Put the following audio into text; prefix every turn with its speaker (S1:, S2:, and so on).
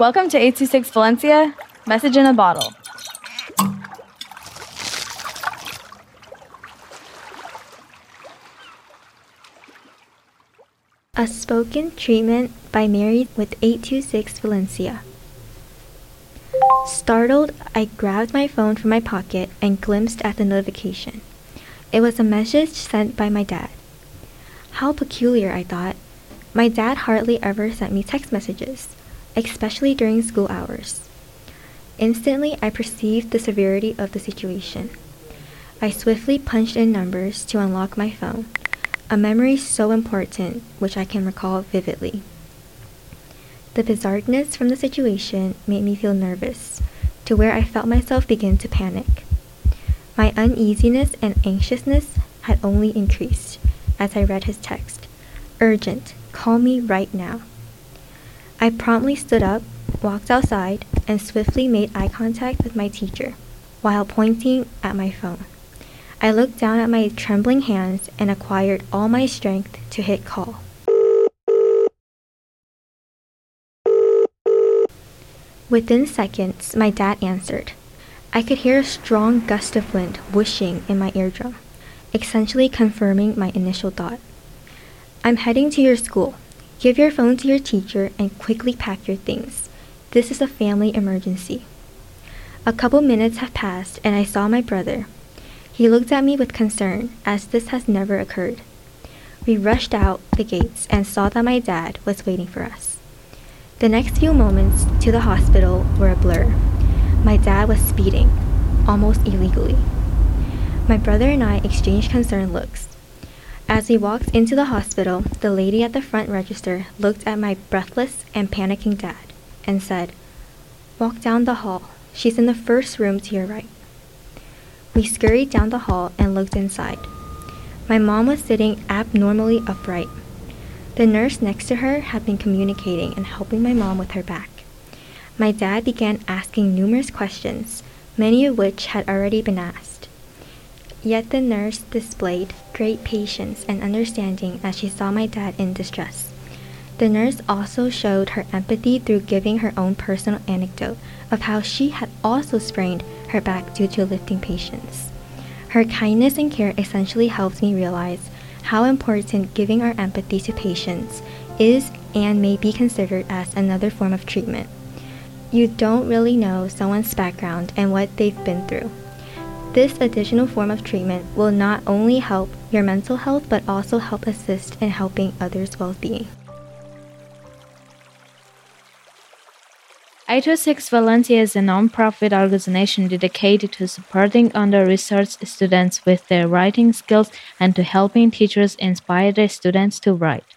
S1: Welcome to 826 Valencia, message in a bottle.
S2: A spoken treatment by Mary with 826 Valencia. Startled, I grabbed my phone from my pocket and glimpsed at the notification. It was a message sent by my dad. How peculiar, I thought. My dad hardly ever sent me text messages, especially during school hours. Instantly, I perceived the severity of the situation. I swiftly punched in numbers to unlock my phone, a memory so important which I can recall vividly. The bizarreness from the situation made me feel nervous, to where I felt myself begin to panic. My uneasiness and anxiousness had only increased as I read his text. Urgent, call me right now. I promptly stood up, walked outside, and swiftly made eye contact with my teacher while pointing at my phone. I looked down at my trembling hands and acquired all my strength to hit call. Within seconds, my dad answered. I could hear a strong gust of wind whooshing in my eardrum, essentially confirming my initial thought. I'm heading to your school. Give your phone to your teacher and quickly pack your things. This is a family emergency. A couple minutes have passed and I saw my brother. He looked at me with concern, as this has never occurred. We rushed out the gates and saw that my dad was waiting for us. The next few moments to the hospital were a blur. My dad was speeding, almost illegally. My brother and I exchanged concerned looks. As we walked into the hospital, the lady at the front register looked at my breathless and panicking dad and said, Walk down the hall. She's in the first room to your right. We scurried down the hall and looked inside. My mom was sitting abnormally upright. The nurse next to her had been communicating and helping my mom with her back. My dad began asking numerous questions, many of which had already been asked. Yet the nurse displayed great patience and understanding as she saw my dad in distress. The nurse also showed her empathy through giving her own personal anecdote of how she had also sprained her back due to lifting patients. Her kindness and care essentially helped me realize how important giving our empathy to patients is and may be considered as another form of treatment. You don't really know someone's background and what they've been through. This additional form of treatment will not only help your mental health but also help assist in helping others' well being.
S3: 826 Valencia is a non-profit organization dedicated to supporting under-researched students with their writing skills and to helping teachers inspire their students to write.